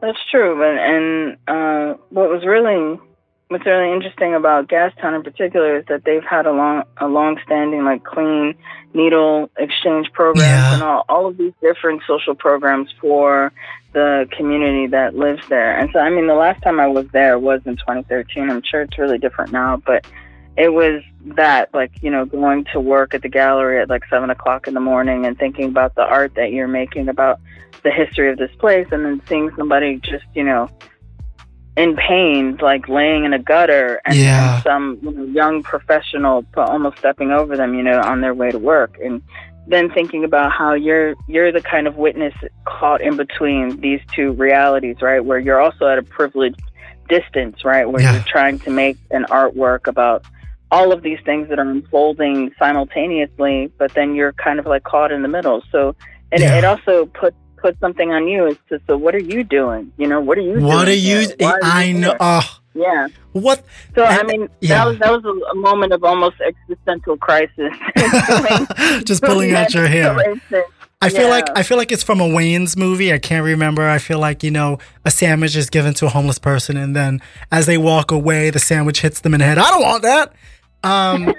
That's true, but and uh, what was really what's really interesting about Gastown in particular is that they've had a long a long standing like clean needle exchange programs Yeah. and all, all of these different social programs for the community that lives there. And so I mean the last time I was there was in 2013. I'm sure it's really different now, but it was that like you know going to work at the gallery at like seven o'clock in the morning and thinking about the art that you're making about the history of this place and then seeing somebody just you know in pain like laying in a gutter and, Yeah. and some you know, young professional almost stepping over them you know on their way to work and then thinking about how you're you're the kind of witness caught in between these two realities right where you're also at a privileged distance right where Yeah. you're trying to make an artwork about all of these things that are unfolding simultaneously but then you're kind of like caught in the middle so it, Yeah. it also put put something on you as to so what are you doing you know what are you doing What are you? Are I you know. Oh, yeah what? so i mean yeah. that was that was a, a moment of almost existential crisis Just pulling out your hair. I feel like I feel like it's from a Wayne's movie. I can't remember. I feel like you know a sandwich is given to a homeless person, and then as they walk away, the sandwich hits them in the head. I don't want that. Um,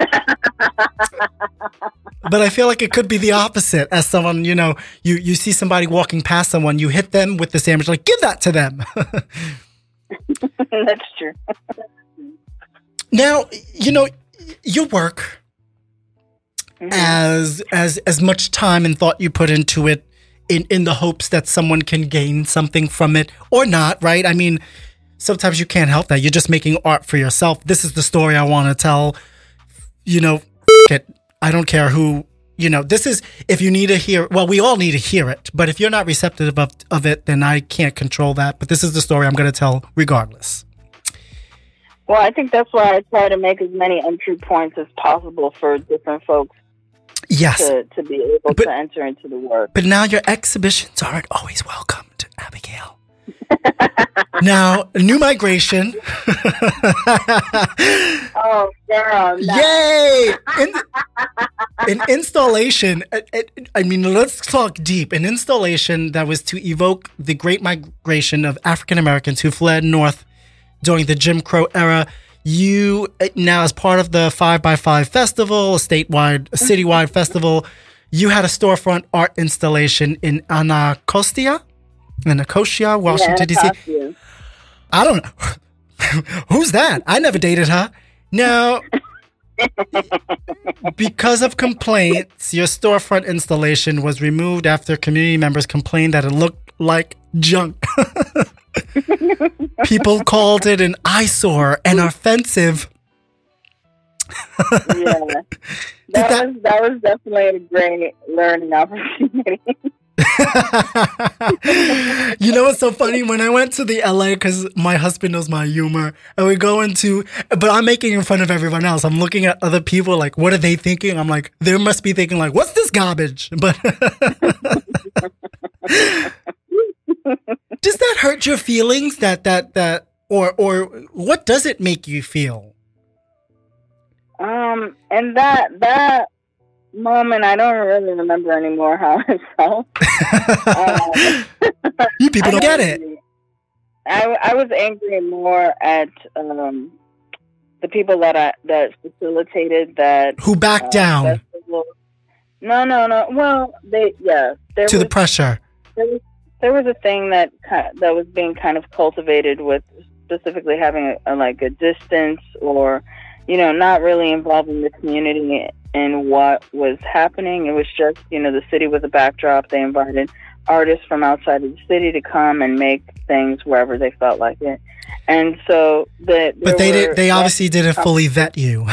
but I feel like it could be the opposite. As someone, you know, you you see somebody walking past someone, you hit them with the sandwich, like give that to them. that's true now, you know, your work Mhm. as as as much time and thought you put into it in in the hopes that someone can gain something from it or not right i mean sometimes you can't help that. You're just making art for yourself. This is the story i want to tell. You know f- it. I don't care who you know this is if you need to hear well we all need to hear it but if you're not receptive of, of it then i can't control that but this is the story i'm going to tell regardless. Well i think that's why i try to make as many entry points as possible for different folks yes. to, to be able But- to enter into the work. But now your exhibitions aren't always welcomed, Abigail. now, new migration. oh girl no. Yay! In, an installation. uh, uh, I mean, let's talk deep. An installation that was to evoke the great migration of African Americans who fled north during the Jim Crow era. You uh, now, as part of the Five by Five Festival, a statewide, a citywide festival, you had a storefront art installation in Anacostia, Anacostia, Washington D.C. I don't know. Who's that? I never dated her. No. because of complaints, your storefront installation was removed after community members complained that it looked like junk. People called it an eyesore and offensive. yeah. That, that- was that was definitely a great learning opportunity. you know what's so funny? When I went to the LA, because my husband knows my humor, and we go into, but I'm making in front of everyone else. I'm looking at other people, like, what are they thinking? I'm like, they must be thinking, like, what's this garbage? But does that hurt your feelings? That that that, or or what does it make you feel? Um, and that that moment, I don't really remember anymore how I felt. um, you people don't get it. I I was angry more at um the people that I that facilitated that who backed uh, down. Festival. No, no, no. Well, they yeah. to was, the pressure. There was, there was a thing that that was being kind of cultivated with specifically having a, a, like a distance or you know not really involving the community in what was happening. It was just you know the city was a backdrop. They invited artists from outside of the city to come and make things wherever they felt like it. And so the But they did they obviously didn't fully vet you.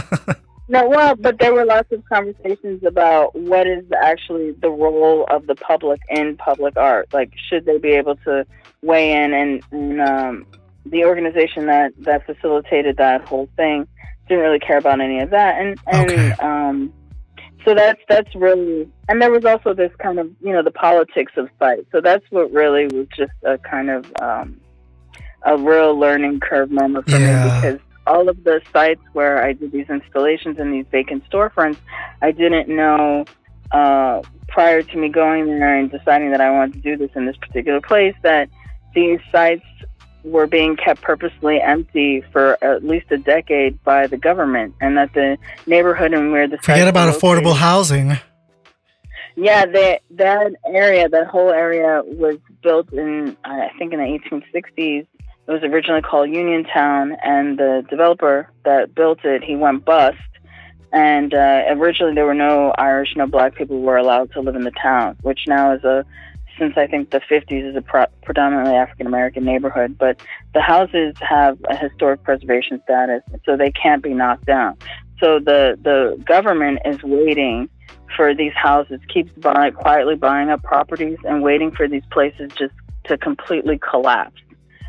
no, well, but there were lots of conversations about what is actually the role of the public in public art. Like should they be able to weigh in and, and um, the organization that that facilitated that whole thing didn't really care about any of that and and okay. um so that's that's really and there was also this kind of you know the politics of fight so that's what really was just a kind of um, a real learning curve moment for yeah. me because all of the sites where I did these installations in these vacant storefronts, I didn't know uh, prior to me going there and deciding that I wanted to do this in this particular place that these sites were being kept purposely empty for at least a decade by the government, and that the neighborhood and where the forget about affordable housing. Yeah, that that area, that whole area, was built in I think in the 1860s. It was originally called Uniontown, and the developer that built it, he went bust. And uh, originally, there were no Irish, no black people who were allowed to live in the town, which now is a since I think the 50s is a pro- predominantly African American neighborhood, but the houses have a historic preservation status, so they can't be knocked down. So the the government is waiting for these houses, keeps buying, quietly buying up properties and waiting for these places just to completely collapse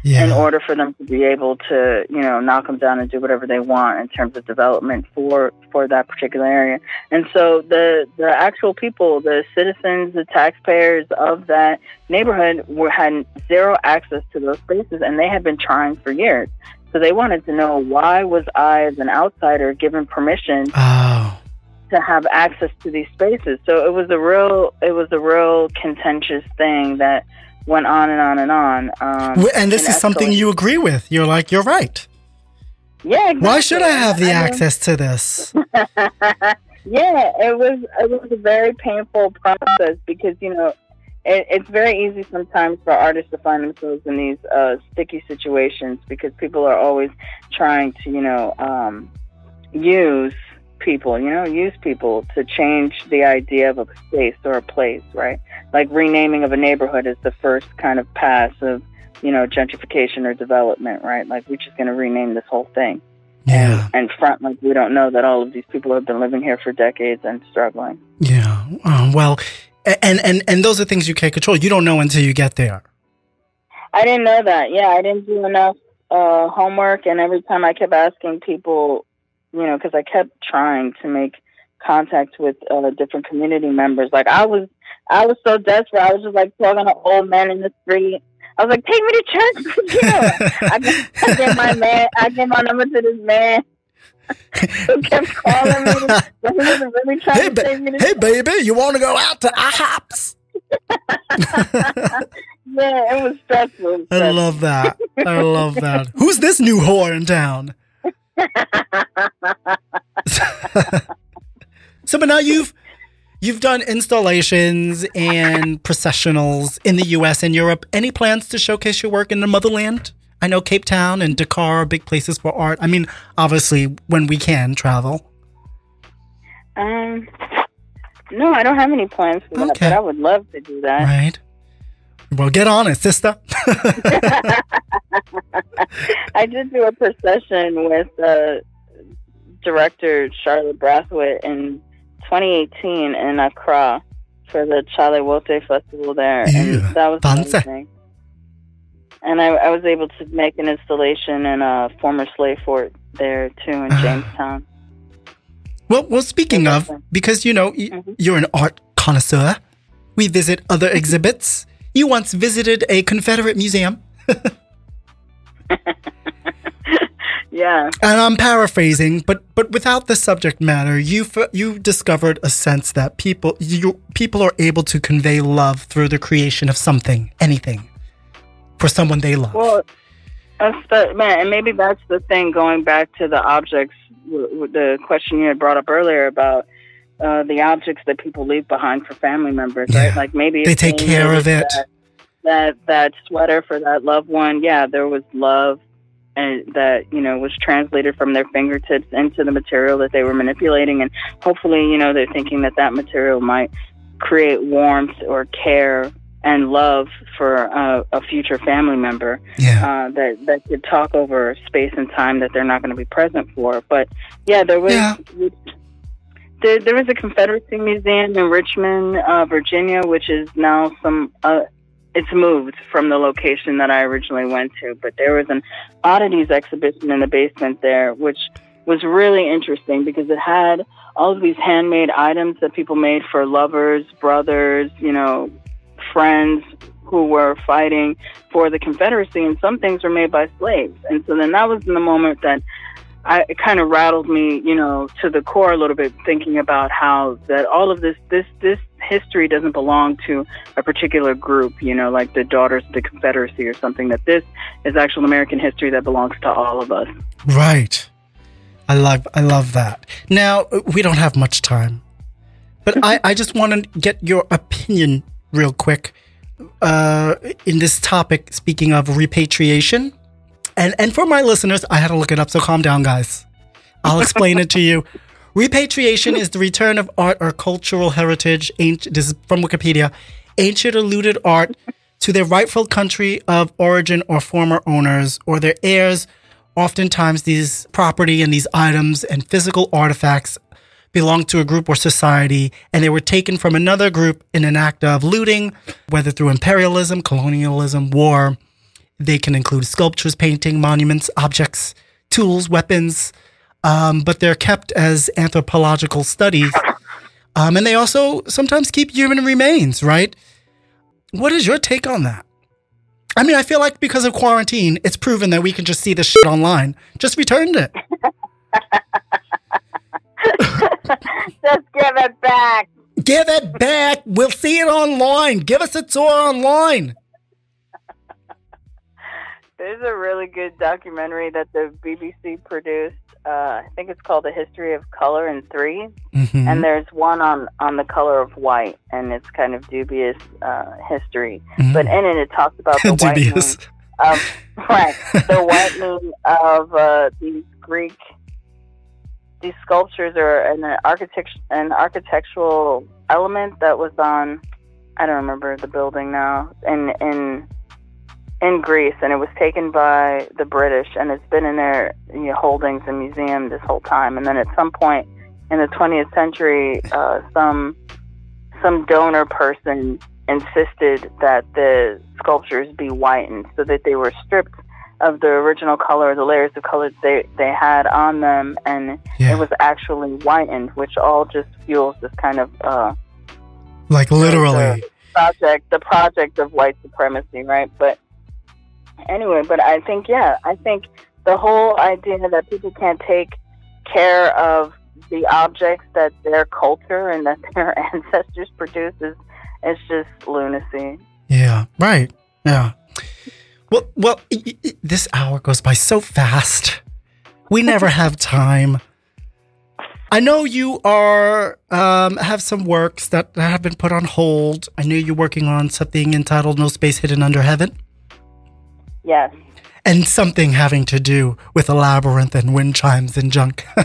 yeah. in order for them to be able to, you know, knock them down and do whatever they want in terms of development for for that particular area. And so the the actual people, the citizens, the taxpayers of that neighborhood were had zero access to those spaces, and they had been trying for years. So they wanted to know why was I, as an outsider, given permission. Oh. To have access to these spaces, so it was a real, it was a real contentious thing that went on and on and on. Um, and this and is something you agree with. You're like, you're right. Yeah. Exactly. Why should I have the I access mean, to this? yeah, it was it was a very painful process because you know it, it's very easy sometimes for artists to find themselves in these uh, sticky situations because people are always trying to you know um, use people, you know, use people to change the idea of a space or a place, right? Like renaming of a neighborhood is the first kind of pass of, you know, gentrification or development, right? Like we're just going to rename this whole thing. Yeah. And, front like we don't know that all of these people have been living here for decades and struggling. Yeah. Um, well, and, and, and those are things you can't control. You don't know until you get there. I didn't know that. Yeah. I didn't do enough uh, homework. And every time I kept asking people, you know, because I kept trying to make contact with uh, different community members. Like I was, I was so desperate. I was just like talking to old men in the street. I was like, "Take me to church you." I, I gave my man, I gave my number to this man. who kept calling me, but he wasn't really trying hey, to take me to Hey, baby, you want to go out to IHOPs? yeah, it was stressful. I love that. I love that. Who's this new whore in town? So, but now you've you've done installations and processionals in the U.S. and Europe. Any plans to showcase your work in the motherland? I know Cape Town and Dakar are big places for art. I mean, obviously, when we can travel. Um, no, I don't have any plans for that, but I would love to do that. Right. Well, get on it, sister. I did do a procession with uh, director Charlotte Brathwaite in 2018 in Accra for the Chale Wote Festival there, and that was amazing. And I, I, was able to make an installation in a former slave fort there too in Jamestown. Well, well, speaking of, because you know mm-hmm. you're an art connoisseur, we visit other exhibits you once visited a Confederate museum. yeah. And I'm paraphrasing, but but without the subject matter, you f- you discovered a sense that people you people are able to convey love through the creation of something, anything, for someone they love. Well, that's the man, and maybe that's the thing. Going back to the objects, w- w- the question you had brought up earlier about uh, the objects that people leave behind for family members, Yeah. right? Like maybe they take care of it. That, that that sweater for that loved one, yeah, there was love, and that you know was translated from their fingertips into the material that they were manipulating, and hopefully, you know, they're thinking that that material might create warmth or care and love for uh, a future family member Yeah. uh, that that could talk over space and time that they're not going to be present for. But yeah, there was Yeah. There, there was a Confederacy Museum in Richmond, uh, Virginia, which is now some. Uh, it's moved from the location that I originally went to, but there was an oddities exhibition in the basement there, which was really interesting because it had all of these handmade items that people made for lovers, brothers, you know, friends who were fighting for the Confederacy, and some things were made by slaves. And so then that was in the moment that I, it kind of rattled me, you know, to the core a little bit, thinking about how that all of this, this, this history doesn't belong to a particular group, you know, like the Daughters of the Confederacy or something. That this is actual American history that belongs to all of us. Right. I love I love that. Now we don't have much time, but I, I just want to get your opinion real quick uh, in this topic. Speaking of repatriation, and and for my listeners, I had to look it up. So calm down, guys. I'll explain it to you. Repatriation is the return of art or cultural heritage. Ancient, this is from Wikipedia. Ancient or looted art to their rightful country of origin or former owners or their heirs. Oftentimes, these property and these items and physical artifacts belong to a group or society, and they were taken from another group in an act of looting, whether through imperialism, colonialism, war. They can include sculptures, painting, monuments, objects, tools, weapons, um, but they're kept as anthropological studies. Um, and they also sometimes keep human remains, right? What is your take on that? I mean, I feel like because of quarantine, it's proven that we can just see the shit online. Just returned it. Just give it back. Give it back. We'll see it online. Give us a tour online. There's a really good documentary that the BBC produced. Uh, I think it's called The History of Color in 3 Mhm. and there's one on on the color of white, and it's kind of dubious uh, history. Mhm. But in it, it talks about the Dubious. whitening of right, the whitening of uh, these Greek these sculptures or an architect an architectural element that was on I don't remember the building now in in in Greece, and it was taken by the British, and it's been in their you know, holdings and museum this whole time. And then at some point in the 20th century, uh, some some donor person insisted that the sculptures be whitened, so that they were stripped of the original color, the layers of color they they had on them, and Yeah. it was actually whitened, which all just fuels this kind of uh, like literally. project, the project of white supremacy, right? But anyway, but I think, yeah, I think the whole idea that people can't take care of the objects that their culture and that their ancestors produce is, is just lunacy. Yeah. Right. Yeah. Well, well, this hour goes by so fast. We never have time. I know you are um, have some works that that have been put on hold. I know you're working on something entitled "No Space Hidden Under Heaven," Yes. and something having to do with a labyrinth and wind chimes and junk.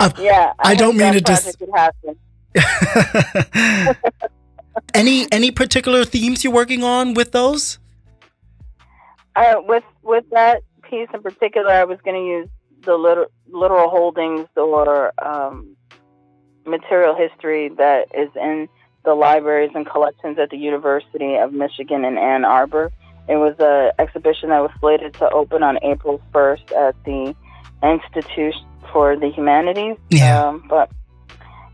Uh, Yeah. I don't mean to dis- project could happen. any any particular themes you're working on with those? Uh, with with that piece in particular, I was going to use the liter- literal holdings or um, material history that is in the libraries and collections at the University of Michigan in Ann Arbor. It was an exhibition that was slated to open on April 1st at the Institute for the Humanities. Yeah. Um, but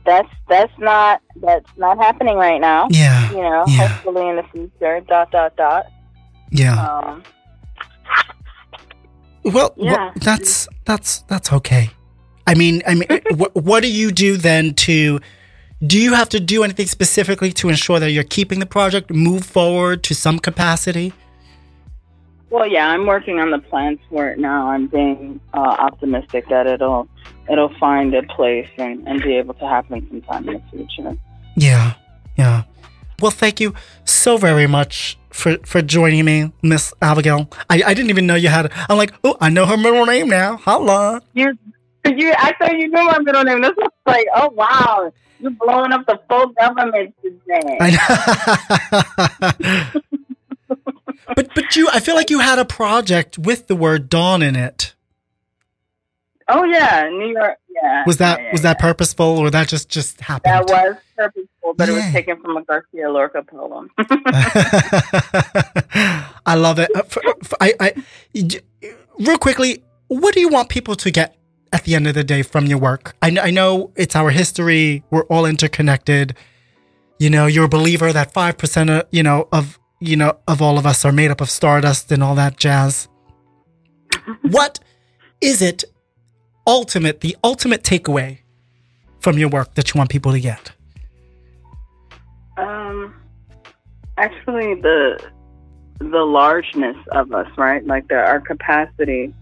that's that's not that's not happening right now. Yeah. You know, Yeah. hopefully in the future. Dot dot dot. Yeah. Um, Well, Yeah. well, that's that's that's okay. I mean, I mean, what, what do you do then to? Do you have to do anything specifically to ensure that you're keeping the project move forward to some capacity? well, yeah, I'm working on the plans for it now. I'm being uh, optimistic that it'll it'll find a place and, and be able to happen sometime in the future. Yeah, yeah. Well, thank you so very much for for joining me, Miss Abigail. I, I didn't even know you had. I'm like, oh, I know her middle name now. Holla. You, you, I thought you knew my middle name. This was like, oh wow, you're blowing up the full government today. I know. but but you, I feel like you had a project with the word dawn in it. Oh yeah, New York. Yeah. Was that yeah, yeah, was that purposeful or that just just happened? That was purposeful, but it was taken from a Garcia Lorca poem. I love it. Uh, I, I, real quickly, what do you want people to get at the end of the day from your work? I, I know it's our history. We're all interconnected. You know, you're a believer that five percent of you know of you know of all of us are made up of stardust and all that jazz. what is it? Ultimate, the ultimate takeaway from your work that you want people to get. um, actually, the the largeness of us, right? Like the, our capacity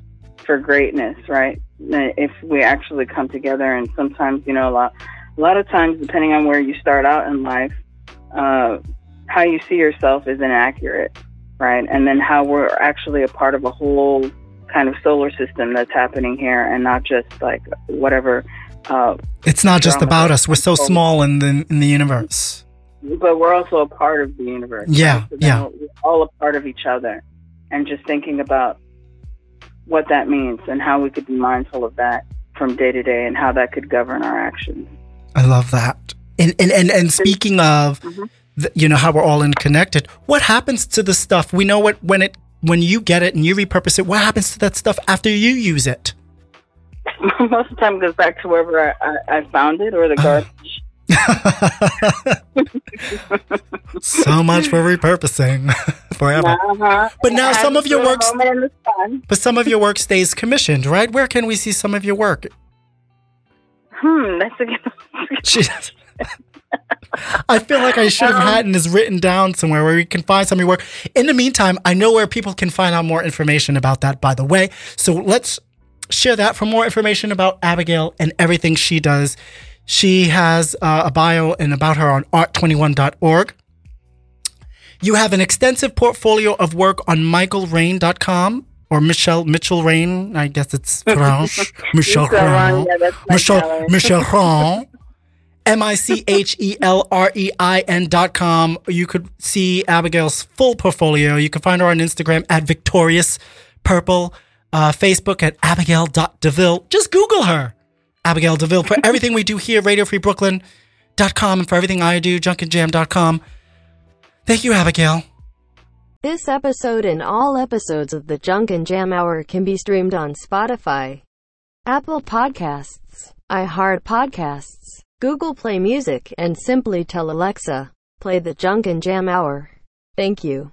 for greatness, right? If we actually come together, and sometimes, you know, a lot, a lot of times, depending on where you start out in life, uh, how you see yourself is inaccurate, right? And then how we're actually a part of a whole kind of solar system that's happening here, and not just like whatever. Uh, It's not just about us. We're so small in the in the universe. but we're also a part of the universe. Yeah, right? So yeah. We're all a part of each other, and just thinking about what that means and how we could be mindful of that from day to day, and how that could govern our actions. I love that. And and and, and speaking of, Mhm. the, you know how we're all interconnected. What happens to the stuff? We know what when it when you get it and you repurpose it. What happens to that stuff after you use it? Most of the time, it goes back to wherever I, I, I found it or the garbage. so much for repurposing forever. Uh-huh. But now some of your enjoy a works- moment in the sun. But some of your work stays commissioned, right? Where can we see some of your work? Hmm, that's a good. Jeez. I feel like I should have Um, had this written down somewhere where we can find some of your work. In the meantime, I know where people can find out more information about that, by the way. So let's share that for more information about Abigail and everything she does. She has uh, a bio and about her on art21.org. You have an extensive portfolio of work on michaelrain.com or Michelle Mitchell Rain. I guess it's French. Michelle Rain. yeah, Michelle. Michelle Ron. M I C H E L R E I N dot com. You could see Abigail's full portfolio. You can find her on Instagram at Victorious Purple, uh, Facebook at Abigail.deville. Just Google her, Abigail DeVille, for everything we do here, RadioFreeBrooklyn.com, and for everything I do, JunkinJam.com. Thank you, Abigail. This episode and all episodes of the Junk and Jam Hour can be streamed on Spotify, Apple Podcasts, iHeart Podcasts, Google Play Music, and simply tell Alexa, play the Junk and Jam Hour. Thank you.